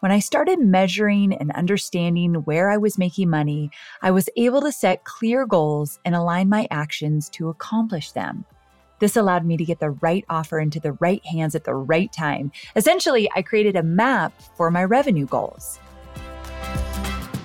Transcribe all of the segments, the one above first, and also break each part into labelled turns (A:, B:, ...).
A: When I started measuring and understanding where I was making money, I was able to set clear goals and align my actions to accomplish them. This allowed me to get the right offer into the right hands at the right time. Essentially, I created a map for my revenue goals.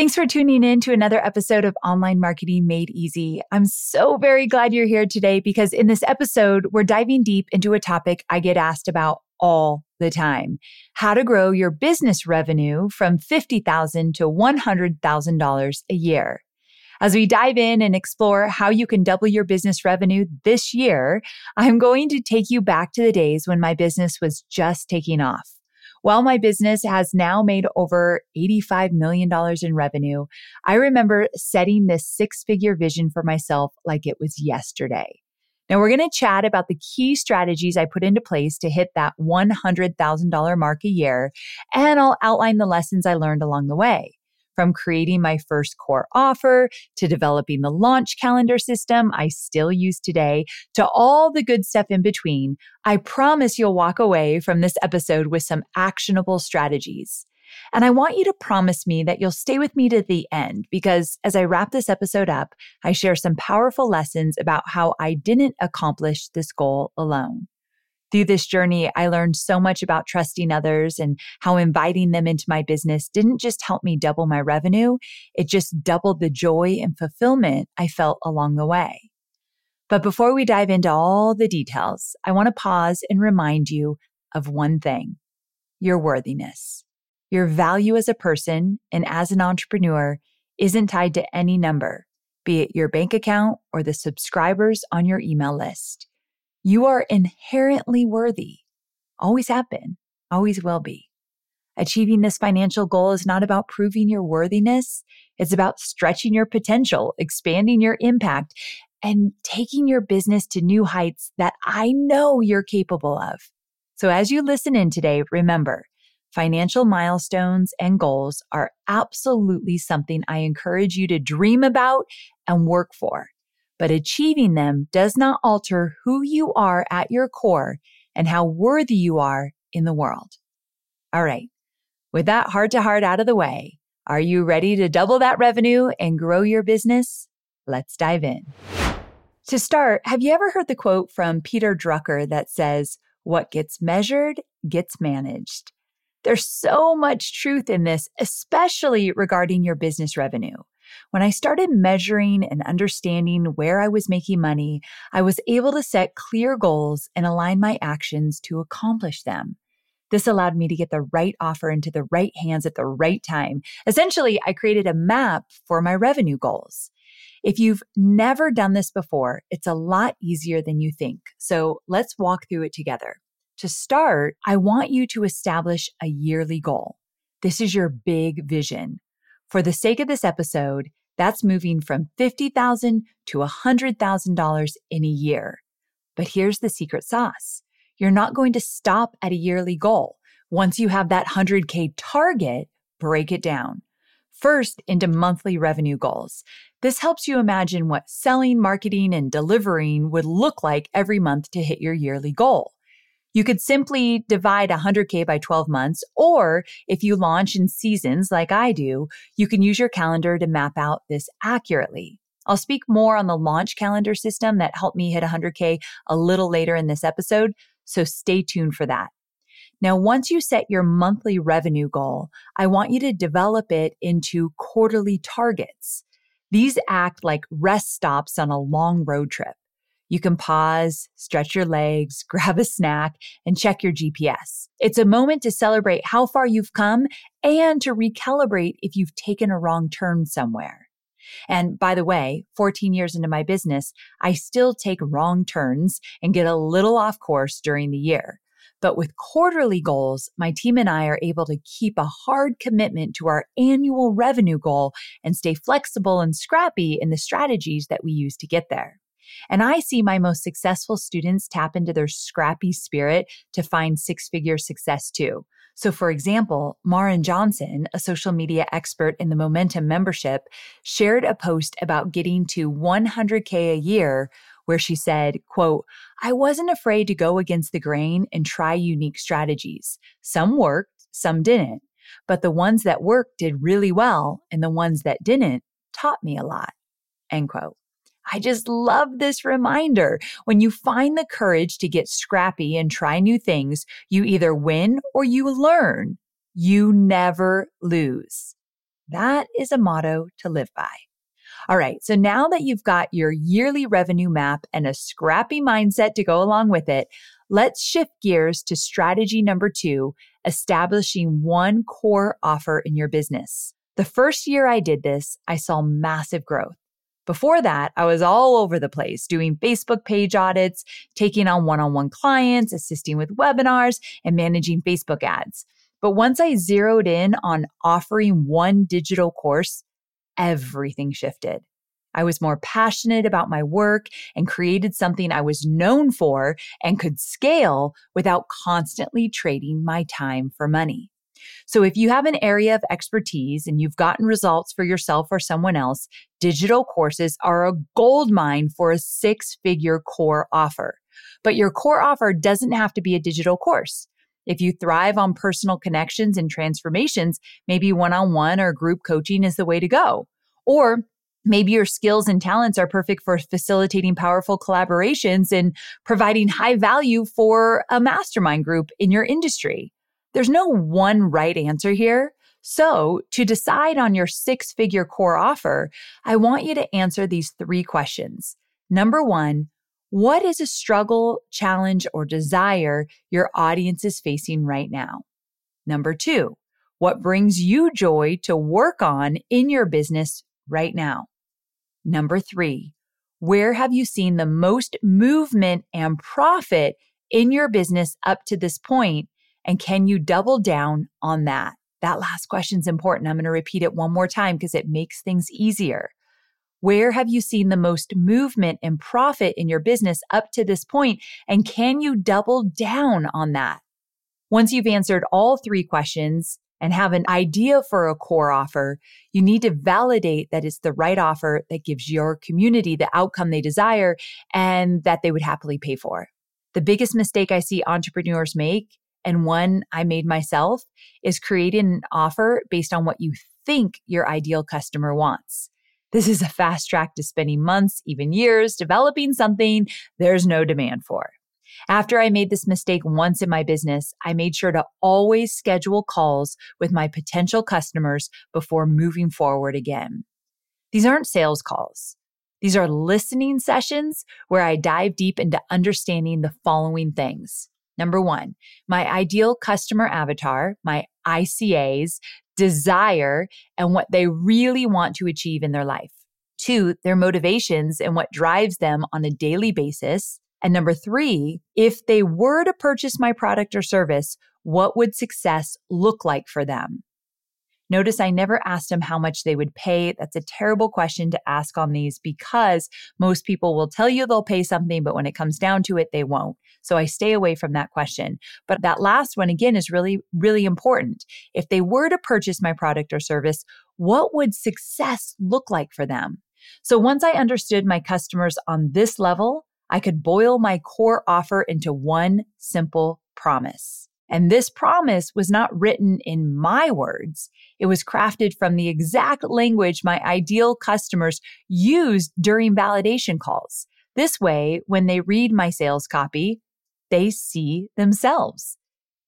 A: Thanks for tuning in to another episode of Online Marketing Made Easy. I'm so very glad you're here today because in this episode, we're diving deep into a topic I get asked about all the time how to grow your business revenue from 50,000 to $100,000 a year. As we dive in and explore how you can double your business revenue this year, I'm going to take you back to the days when my business was just taking off. While my business has now made over $85 million in revenue, I remember setting this six figure vision for myself like it was yesterday. Now, we're going to chat about the key strategies I put into place to hit that $100,000 mark a year, and I'll outline the lessons I learned along the way from creating my first core offer to developing the launch calendar system I still use today to all the good stuff in between, I promise you'll walk away from this episode with some actionable strategies. And I want you to promise me that you'll stay with me to the end because as I wrap this episode up, I share some powerful lessons about how I didn't accomplish this goal alone. Through this journey, I learned so much about trusting others and how inviting them into my business didn't just help me double my revenue, it just doubled the joy and fulfillment I felt along the way. But before we dive into all the details, I want to pause and remind you of one thing your worthiness. Your value as a person and as an entrepreneur isn't tied to any number, be it your bank account or the subscribers on your email list. You are inherently worthy. Always have been, always will be. Achieving this financial goal is not about proving your worthiness. It's about stretching your potential, expanding your impact, and taking your business to new heights that I know you're capable of. So as you listen in today, remember, financial milestones and goals are absolutely something I encourage you to dream about and work for but achieving them does not alter who you are at your core and how worthy you are in the world. All right. With that heart to heart out of the way, are you ready to double that revenue and grow your business? Let's dive in. To start, have you ever heard the quote from Peter Drucker that says, What gets measured gets managed? There's so much truth in this, especially regarding your business revenue. When I started measuring and understanding where I was making money, I was able to set clear goals and align my actions to accomplish them. This allowed me to get the right offer into the right hands at the right time. Essentially, I created a map for my revenue goals. If you've never done this before, it's a lot easier than you think. So let's walk through it together. To start, I want you to establish a yearly goal. This is your big vision. For the sake of this episode, that's moving from 50,000 to $100,000 in a year. But here's the secret sauce. You're not going to stop at a yearly goal. Once you have that 100K target, break it down. First, into monthly revenue goals. This helps you imagine what selling, marketing, and delivering would look like every month to hit your yearly goal. You could simply divide 100K by 12 months, or if you launch in seasons like I do, you can use your calendar to map out this accurately. I'll speak more on the launch calendar system that helped me hit 100K a little later in this episode, so stay tuned for that. Now, once you set your monthly revenue goal, I want you to develop it into quarterly targets. These act like rest stops on a long road trip. You can pause, stretch your legs, grab a snack, and check your GPS. It's a moment to celebrate how far you've come and to recalibrate if you've taken a wrong turn somewhere. And by the way, 14 years into my business, I still take wrong turns and get a little off course during the year. But with quarterly goals, my team and I are able to keep a hard commitment to our annual revenue goal and stay flexible and scrappy in the strategies that we use to get there. And I see my most successful students tap into their scrappy spirit to find six figure success too. So, for example, Marin Johnson, a social media expert in the Momentum membership, shared a post about getting to 100K a year where she said, quote, I wasn't afraid to go against the grain and try unique strategies. Some worked, some didn't. But the ones that worked did really well, and the ones that didn't taught me a lot. End quote. I just love this reminder. When you find the courage to get scrappy and try new things, you either win or you learn. You never lose. That is a motto to live by. All right. So now that you've got your yearly revenue map and a scrappy mindset to go along with it, let's shift gears to strategy number two, establishing one core offer in your business. The first year I did this, I saw massive growth. Before that, I was all over the place doing Facebook page audits, taking on one on one clients, assisting with webinars, and managing Facebook ads. But once I zeroed in on offering one digital course, everything shifted. I was more passionate about my work and created something I was known for and could scale without constantly trading my time for money. So if you have an area of expertise and you've gotten results for yourself or someone else, digital courses are a gold mine for a six figure core offer. But your core offer doesn't have to be a digital course. If you thrive on personal connections and transformations, maybe one on one or group coaching is the way to go. Or maybe your skills and talents are perfect for facilitating powerful collaborations and providing high value for a mastermind group in your industry. There's no one right answer here. So, to decide on your six figure core offer, I want you to answer these three questions. Number one, what is a struggle, challenge, or desire your audience is facing right now? Number two, what brings you joy to work on in your business right now? Number three, where have you seen the most movement and profit in your business up to this point? And can you double down on that? That last question is important. I'm going to repeat it one more time because it makes things easier. Where have you seen the most movement and profit in your business up to this point? And can you double down on that? Once you've answered all three questions and have an idea for a core offer, you need to validate that it's the right offer that gives your community the outcome they desire and that they would happily pay for. The biggest mistake I see entrepreneurs make, and one I made myself, is creating an offer based on what you think your ideal customer wants. This is a fast track to spending months, even years, developing something there's no demand for. After I made this mistake once in my business, I made sure to always schedule calls with my potential customers before moving forward again. These aren't sales calls. These are listening sessions where I dive deep into understanding the following things. Number one, my ideal customer avatar, my ICAs, desire, and what they really want to achieve in their life. Two, their motivations and what drives them on a daily basis. And number three, if they were to purchase my product or service, what would success look like for them? Notice I never asked them how much they would pay. That's a terrible question to ask on these because most people will tell you they'll pay something, but when it comes down to it, they won't. So I stay away from that question. But that last one, again, is really, really important. If they were to purchase my product or service, what would success look like for them? So once I understood my customers on this level, I could boil my core offer into one simple promise. And this promise was not written in my words. It was crafted from the exact language my ideal customers used during validation calls. This way, when they read my sales copy, they see themselves.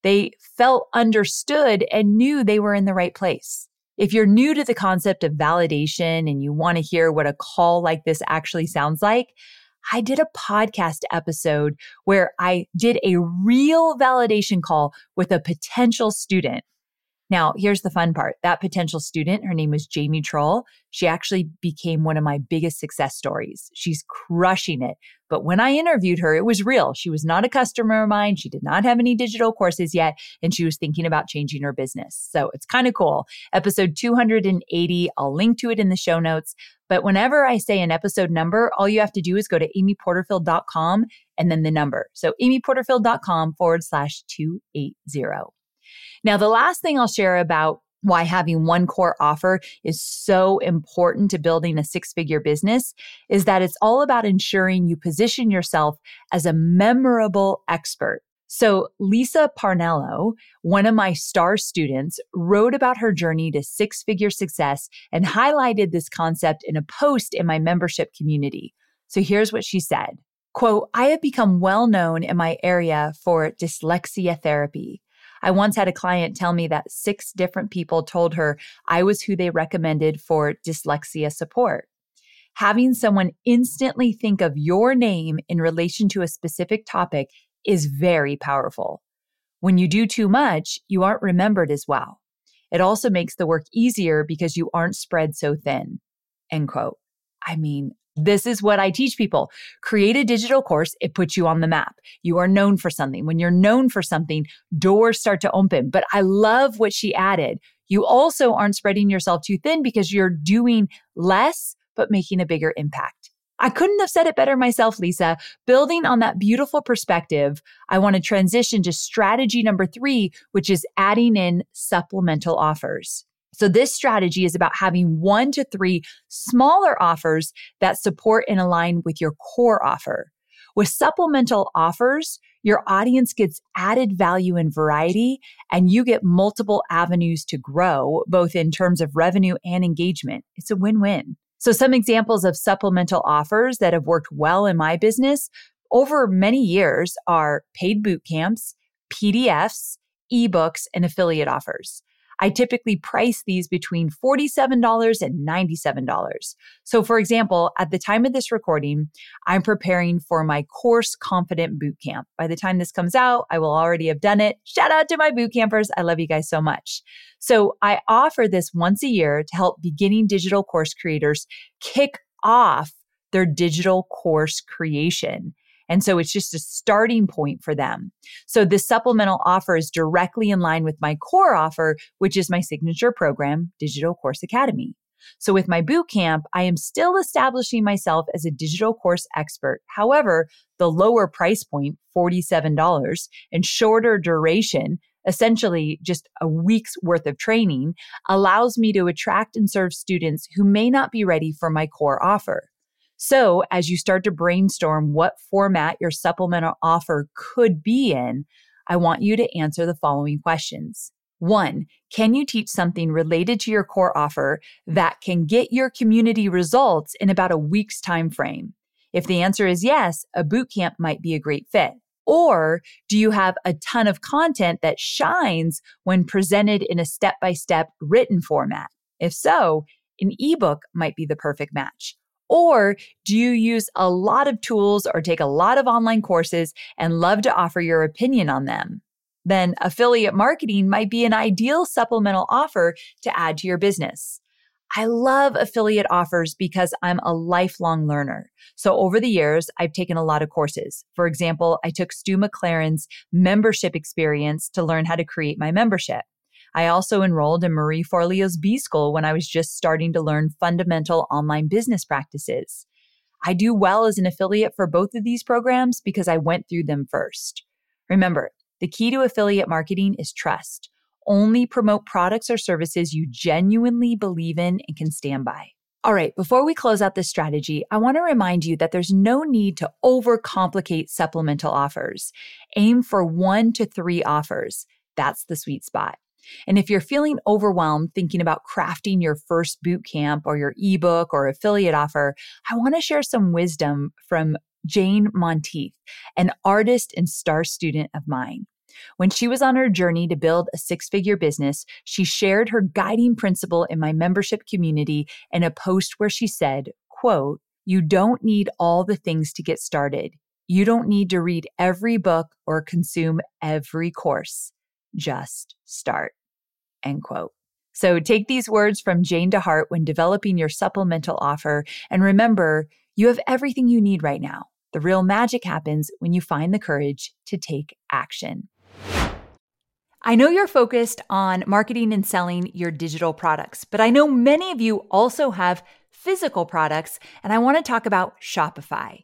A: They felt understood and knew they were in the right place. If you're new to the concept of validation and you want to hear what a call like this actually sounds like, I did a podcast episode where I did a real validation call with a potential student. Now, here's the fun part. That potential student, her name was Jamie Trull. She actually became one of my biggest success stories. She's crushing it. But when I interviewed her, it was real. She was not a customer of mine. She did not have any digital courses yet, and she was thinking about changing her business. So it's kind of cool. Episode 280, I'll link to it in the show notes. But whenever I say an episode number, all you have to do is go to amyporterfield.com and then the number. So amyporterfield.com forward slash 280. Now, the last thing I'll share about why having one core offer is so important to building a six figure business is that it's all about ensuring you position yourself as a memorable expert. So, Lisa Parnello, one of my star students, wrote about her journey to six figure success and highlighted this concept in a post in my membership community. So, here's what she said Quote, I have become well known in my area for dyslexia therapy. I once had a client tell me that six different people told her I was who they recommended for dyslexia support. Having someone instantly think of your name in relation to a specific topic is very powerful. When you do too much, you aren't remembered as well. It also makes the work easier because you aren't spread so thin. End quote. I mean, this is what I teach people. Create a digital course. It puts you on the map. You are known for something. When you're known for something, doors start to open. But I love what she added. You also aren't spreading yourself too thin because you're doing less, but making a bigger impact. I couldn't have said it better myself, Lisa. Building on that beautiful perspective, I want to transition to strategy number three, which is adding in supplemental offers. So, this strategy is about having one to three smaller offers that support and align with your core offer. With supplemental offers, your audience gets added value and variety, and you get multiple avenues to grow, both in terms of revenue and engagement. It's a win win. So, some examples of supplemental offers that have worked well in my business over many years are paid boot camps, PDFs, ebooks, and affiliate offers. I typically price these between $47 and $97. So, for example, at the time of this recording, I'm preparing for my Course Confident Bootcamp. By the time this comes out, I will already have done it. Shout out to my boot campers. I love you guys so much. So, I offer this once a year to help beginning digital course creators kick off their digital course creation. And so it's just a starting point for them. So this supplemental offer is directly in line with my core offer, which is my signature program, Digital Course Academy. So with my boot camp, I am still establishing myself as a digital course expert. However, the lower price point, $47 and shorter duration, essentially just a week's worth of training, allows me to attract and serve students who may not be ready for my core offer. So, as you start to brainstorm what format your supplemental offer could be in, I want you to answer the following questions. One, can you teach something related to your core offer that can get your community results in about a week's time frame? If the answer is yes, a bootcamp might be a great fit. Or do you have a ton of content that shines when presented in a step by step written format? If so, an ebook might be the perfect match. Or do you use a lot of tools or take a lot of online courses and love to offer your opinion on them? Then affiliate marketing might be an ideal supplemental offer to add to your business. I love affiliate offers because I'm a lifelong learner. So over the years, I've taken a lot of courses. For example, I took Stu McLaren's membership experience to learn how to create my membership. I also enrolled in Marie Forleo's B School when I was just starting to learn fundamental online business practices. I do well as an affiliate for both of these programs because I went through them first. Remember, the key to affiliate marketing is trust. Only promote products or services you genuinely believe in and can stand by. All right, before we close out this strategy, I want to remind you that there's no need to overcomplicate supplemental offers. Aim for one to three offers. That's the sweet spot. And if you're feeling overwhelmed thinking about crafting your first boot camp or your ebook or affiliate offer, I want to share some wisdom from Jane Monteith, an artist and star student of mine. When she was on her journey to build a six figure business, she shared her guiding principle in my membership community in a post where she said, quote, you don't need all the things to get started. You don't need to read every book or consume every course. Just start. End quote. So take these words from Jane to heart when developing your supplemental offer. And remember, you have everything you need right now. The real magic happens when you find the courage to take action. I know you're focused on marketing and selling your digital products, but I know many of you also have physical products, and I want to talk about Shopify.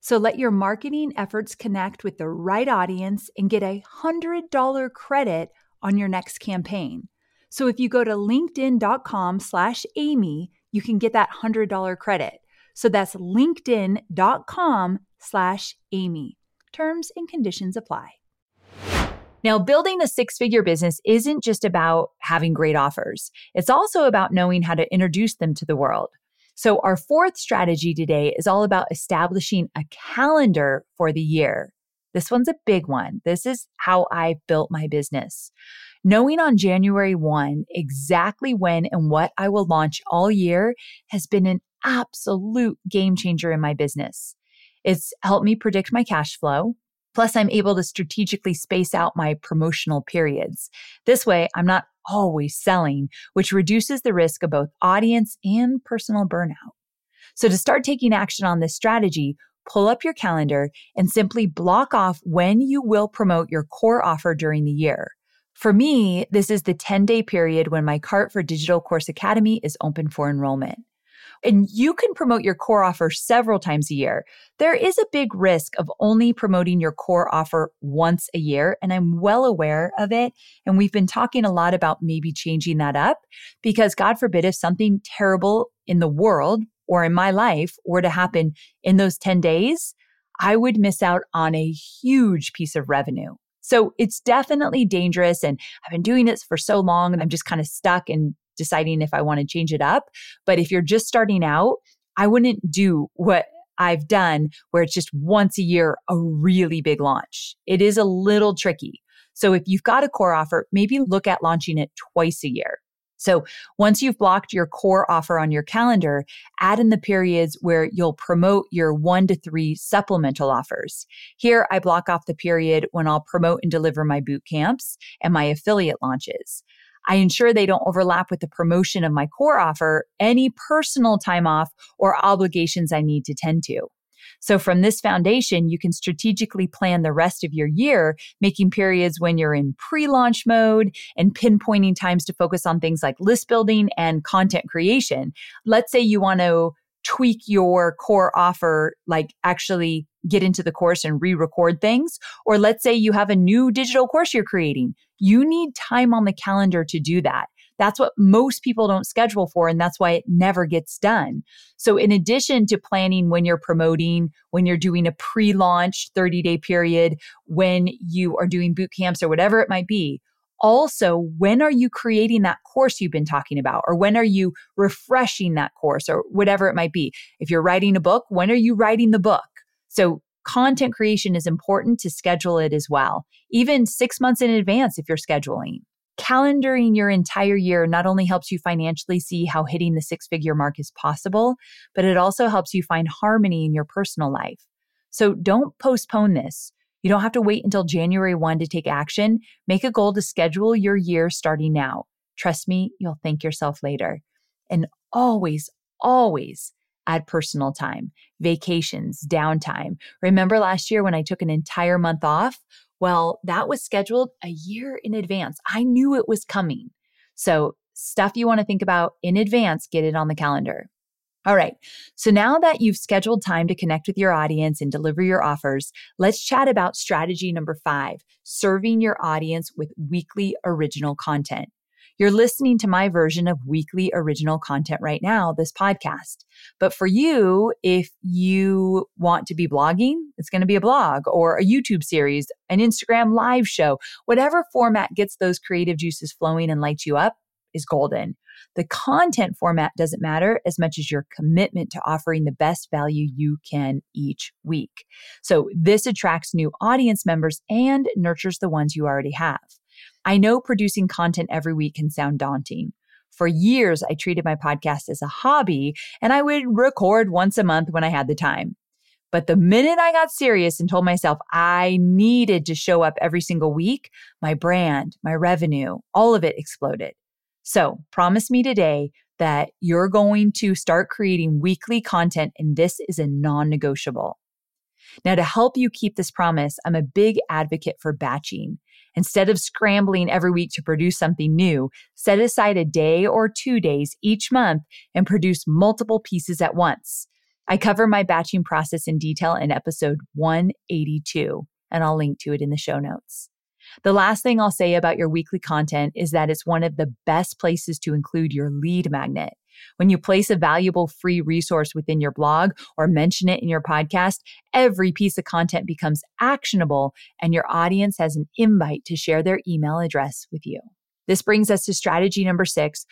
A: So let your marketing efforts connect with the right audience and get a $100 credit on your next campaign. So if you go to linkedin.com slash Amy, you can get that $100 credit. So that's linkedin.com slash Amy. Terms and conditions apply. Now, building a six figure business isn't just about having great offers. It's also about knowing how to introduce them to the world. So, our fourth strategy today is all about establishing a calendar for the year. This one's a big one. This is how I built my business. Knowing on January 1 exactly when and what I will launch all year has been an absolute game changer in my business. It's helped me predict my cash flow. Plus, I'm able to strategically space out my promotional periods. This way, I'm not always selling, which reduces the risk of both audience and personal burnout. So, to start taking action on this strategy, pull up your calendar and simply block off when you will promote your core offer during the year. For me, this is the 10 day period when my cart for Digital Course Academy is open for enrollment and you can promote your core offer several times a year. There is a big risk of only promoting your core offer once a year, and I'm well aware of it. And we've been talking a lot about maybe changing that up because, God forbid, if something terrible in the world or in my life were to happen in those 10 days, I would miss out on a huge piece of revenue. So it's definitely dangerous. And I've been doing this for so long and I'm just kind of stuck and deciding if I want to change it up. But if you're just starting out, I wouldn't do what I've done where it's just once a year, a really big launch. It is a little tricky. So if you've got a core offer, maybe look at launching it twice a year. So once you've blocked your core offer on your calendar, add in the periods where you'll promote your one to three supplemental offers. Here, I block off the period when I'll promote and deliver my boot camps and my affiliate launches. I ensure they don't overlap with the promotion of my core offer, any personal time off, or obligations I need to tend to. So from this foundation, you can strategically plan the rest of your year, making periods when you're in pre-launch mode and pinpointing times to focus on things like list building and content creation. Let's say you want to tweak your core offer, like actually get into the course and re record things. Or let's say you have a new digital course you're creating. You need time on the calendar to do that. That's what most people don't schedule for, and that's why it never gets done. So, in addition to planning when you're promoting, when you're doing a pre launch 30 day period, when you are doing boot camps or whatever it might be, also when are you creating that course you've been talking about or when are you refreshing that course or whatever it might be if you're writing a book when are you writing the book so content creation is important to schedule it as well even 6 months in advance if you're scheduling calendaring your entire year not only helps you financially see how hitting the six figure mark is possible, but it also helps you find harmony in your personal life. So don't postpone this. You don't have to wait until January 1 to take action. Make a goal to schedule your year starting now. Trust me, you'll thank yourself later. And always, always add personal time, vacations, downtime. Remember last year when I took an entire month off? Well, that was scheduled a year in advance. I knew it was coming. So, stuff you want to think about in advance, get it on the calendar. All right. So now that you've scheduled time to connect with your audience and deliver your offers, let's chat about strategy number five serving your audience with weekly original content. You're listening to my version of weekly original content right now, this podcast. But for you, if you want to be blogging, it's going to be a blog or a YouTube series, an Instagram live show, whatever format gets those creative juices flowing and lights you up is golden. The content format doesn't matter as much as your commitment to offering the best value you can each week. So this attracts new audience members and nurtures the ones you already have. I know producing content every week can sound daunting. For years, I treated my podcast as a hobby and I would record once a month when I had the time. But the minute I got serious and told myself I needed to show up every single week, my brand, my revenue, all of it exploded. So promise me today that you're going to start creating weekly content and this is a non negotiable. Now, to help you keep this promise, I'm a big advocate for batching. Instead of scrambling every week to produce something new, set aside a day or two days each month and produce multiple pieces at once. I cover my batching process in detail in episode 182, and I'll link to it in the show notes. The last thing I'll say about your weekly content is that it's one of the best places to include your lead magnet. When you place a valuable free resource within your blog or mention it in your podcast, every piece of content becomes actionable and your audience has an invite to share their email address with you. This brings us to strategy number six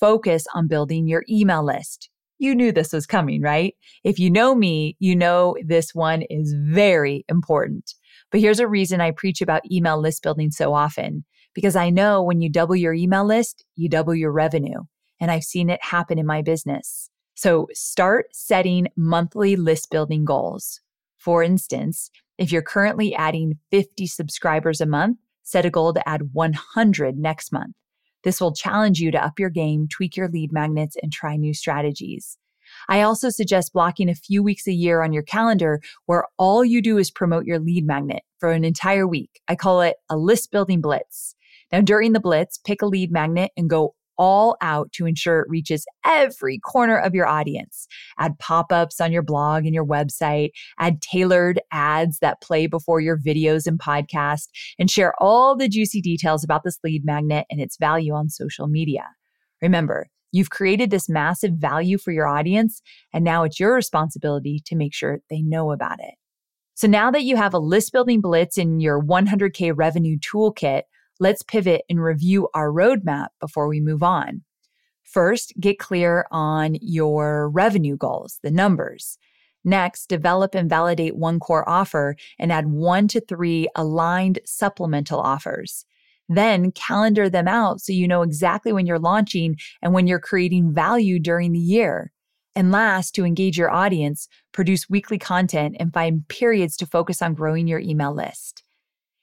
A: focus on building your email list. You knew this was coming, right? If you know me, you know this one is very important. But here's a reason I preach about email list building so often because I know when you double your email list, you double your revenue and I've seen it happen in my business. So start setting monthly list building goals. For instance, if you're currently adding 50 subscribers a month, set a goal to add 100 next month. This will challenge you to up your game, tweak your lead magnets, and try new strategies. I also suggest blocking a few weeks a year on your calendar where all you do is promote your lead magnet for an entire week. I call it a list building blitz. Now, during the blitz, pick a lead magnet and go all out to ensure it reaches every corner of your audience. Add pop ups on your blog and your website, add tailored ads that play before your videos and podcast, and share all the juicy details about this lead magnet and its value on social media. Remember, You've created this massive value for your audience, and now it's your responsibility to make sure they know about it. So now that you have a list building blitz in your 100K revenue toolkit, let's pivot and review our roadmap before we move on. First, get clear on your revenue goals, the numbers. Next, develop and validate one core offer and add one to three aligned supplemental offers. Then calendar them out so you know exactly when you're launching and when you're creating value during the year. And last, to engage your audience, produce weekly content and find periods to focus on growing your email list.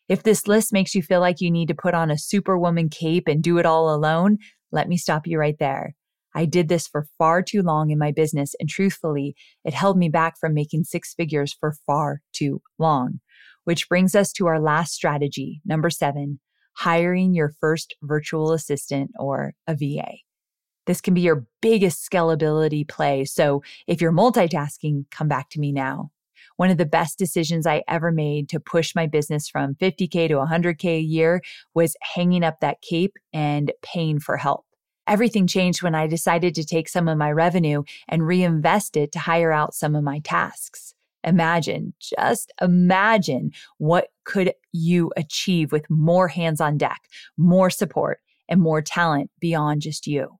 A: If this list makes you feel like you need to put on a superwoman cape and do it all alone, let me stop you right there. I did this for far too long in my business, and truthfully, it held me back from making six figures for far too long. Which brings us to our last strategy, number seven hiring your first virtual assistant or a VA. This can be your biggest scalability play. So if you're multitasking, come back to me now. One of the best decisions I ever made to push my business from 50K to 100K a year was hanging up that cape and paying for help. Everything changed when I decided to take some of my revenue and reinvest it to hire out some of my tasks. Imagine, just imagine what could you achieve with more hands on deck, more support, and more talent beyond just you.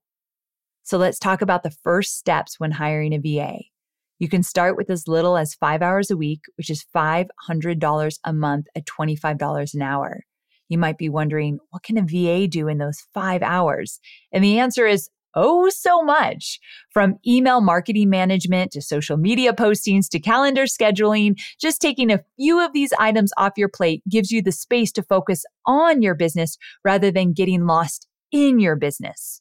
A: So let's talk about the first steps when hiring a VA. You can start with as little as five hours a week, which is $500 a month at $25 an hour. You might be wondering, what can a VA do in those five hours? And the answer is, oh, so much. From email marketing management to social media postings to calendar scheduling, just taking a few of these items off your plate gives you the space to focus on your business rather than getting lost in your business.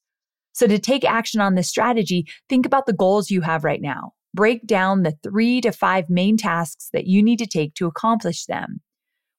A: So, to take action on this strategy, think about the goals you have right now break down the three to five main tasks that you need to take to accomplish them.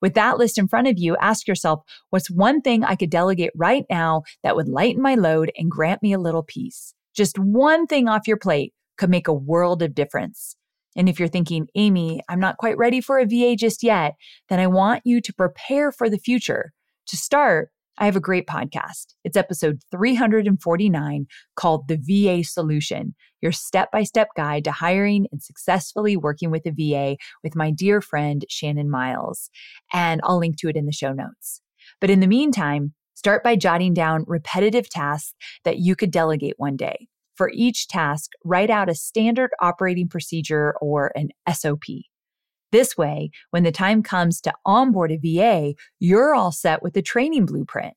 A: With that list in front of you, ask yourself what's one thing I could delegate right now that would lighten my load and grant me a little peace? Just one thing off your plate could make a world of difference. And if you're thinking, Amy, I'm not quite ready for a VA just yet, then I want you to prepare for the future. To start, I have a great podcast. It's episode 349 called The VA Solution, your step by step guide to hiring and successfully working with a VA with my dear friend Shannon Miles. And I'll link to it in the show notes. But in the meantime, start by jotting down repetitive tasks that you could delegate one day. For each task, write out a standard operating procedure or an SOP. This way, when the time comes to onboard a VA, you're all set with the training blueprint.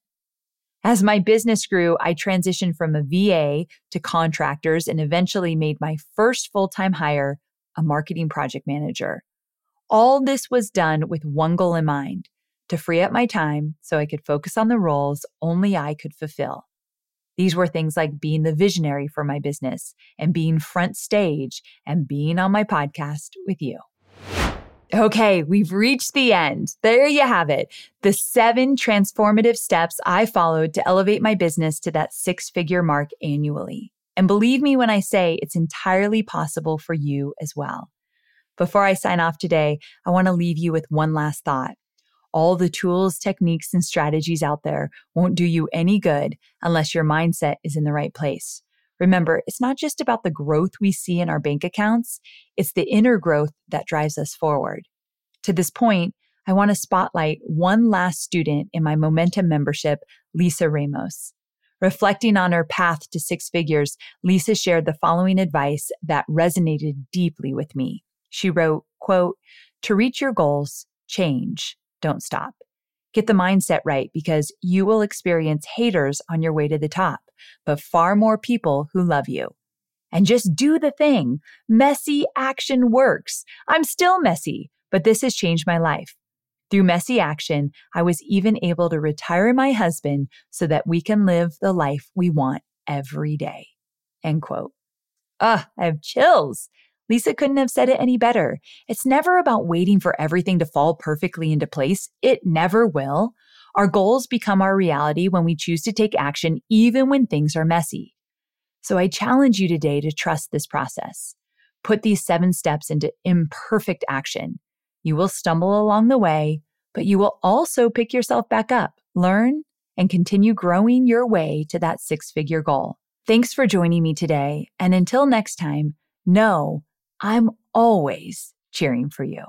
A: As my business grew, I transitioned from a VA to contractors and eventually made my first full time hire, a marketing project manager. All this was done with one goal in mind to free up my time so I could focus on the roles only I could fulfill. These were things like being the visionary for my business and being front stage and being on my podcast with you. Okay, we've reached the end. There you have it. The seven transformative steps I followed to elevate my business to that six figure mark annually. And believe me when I say it's entirely possible for you as well. Before I sign off today, I want to leave you with one last thought. All the tools, techniques, and strategies out there won't do you any good unless your mindset is in the right place. Remember, it's not just about the growth we see in our bank accounts, it's the inner growth that drives us forward. To this point, I want to spotlight one last student in my Momentum membership, Lisa Ramos. Reflecting on her path to six figures, Lisa shared the following advice that resonated deeply with me. She wrote, quote, to reach your goals, change, don't stop. Get the mindset right because you will experience haters on your way to the top, but far more people who love you. And just do the thing. Messy action works. I'm still messy, but this has changed my life. Through messy action, I was even able to retire my husband so that we can live the life we want every day. End quote. Ugh, I have chills. Lisa couldn't have said it any better. It's never about waiting for everything to fall perfectly into place. It never will. Our goals become our reality when we choose to take action, even when things are messy. So I challenge you today to trust this process. Put these seven steps into imperfect action. You will stumble along the way, but you will also pick yourself back up, learn, and continue growing your way to that six figure goal. Thanks for joining me today. And until next time, know I'm always cheering for you.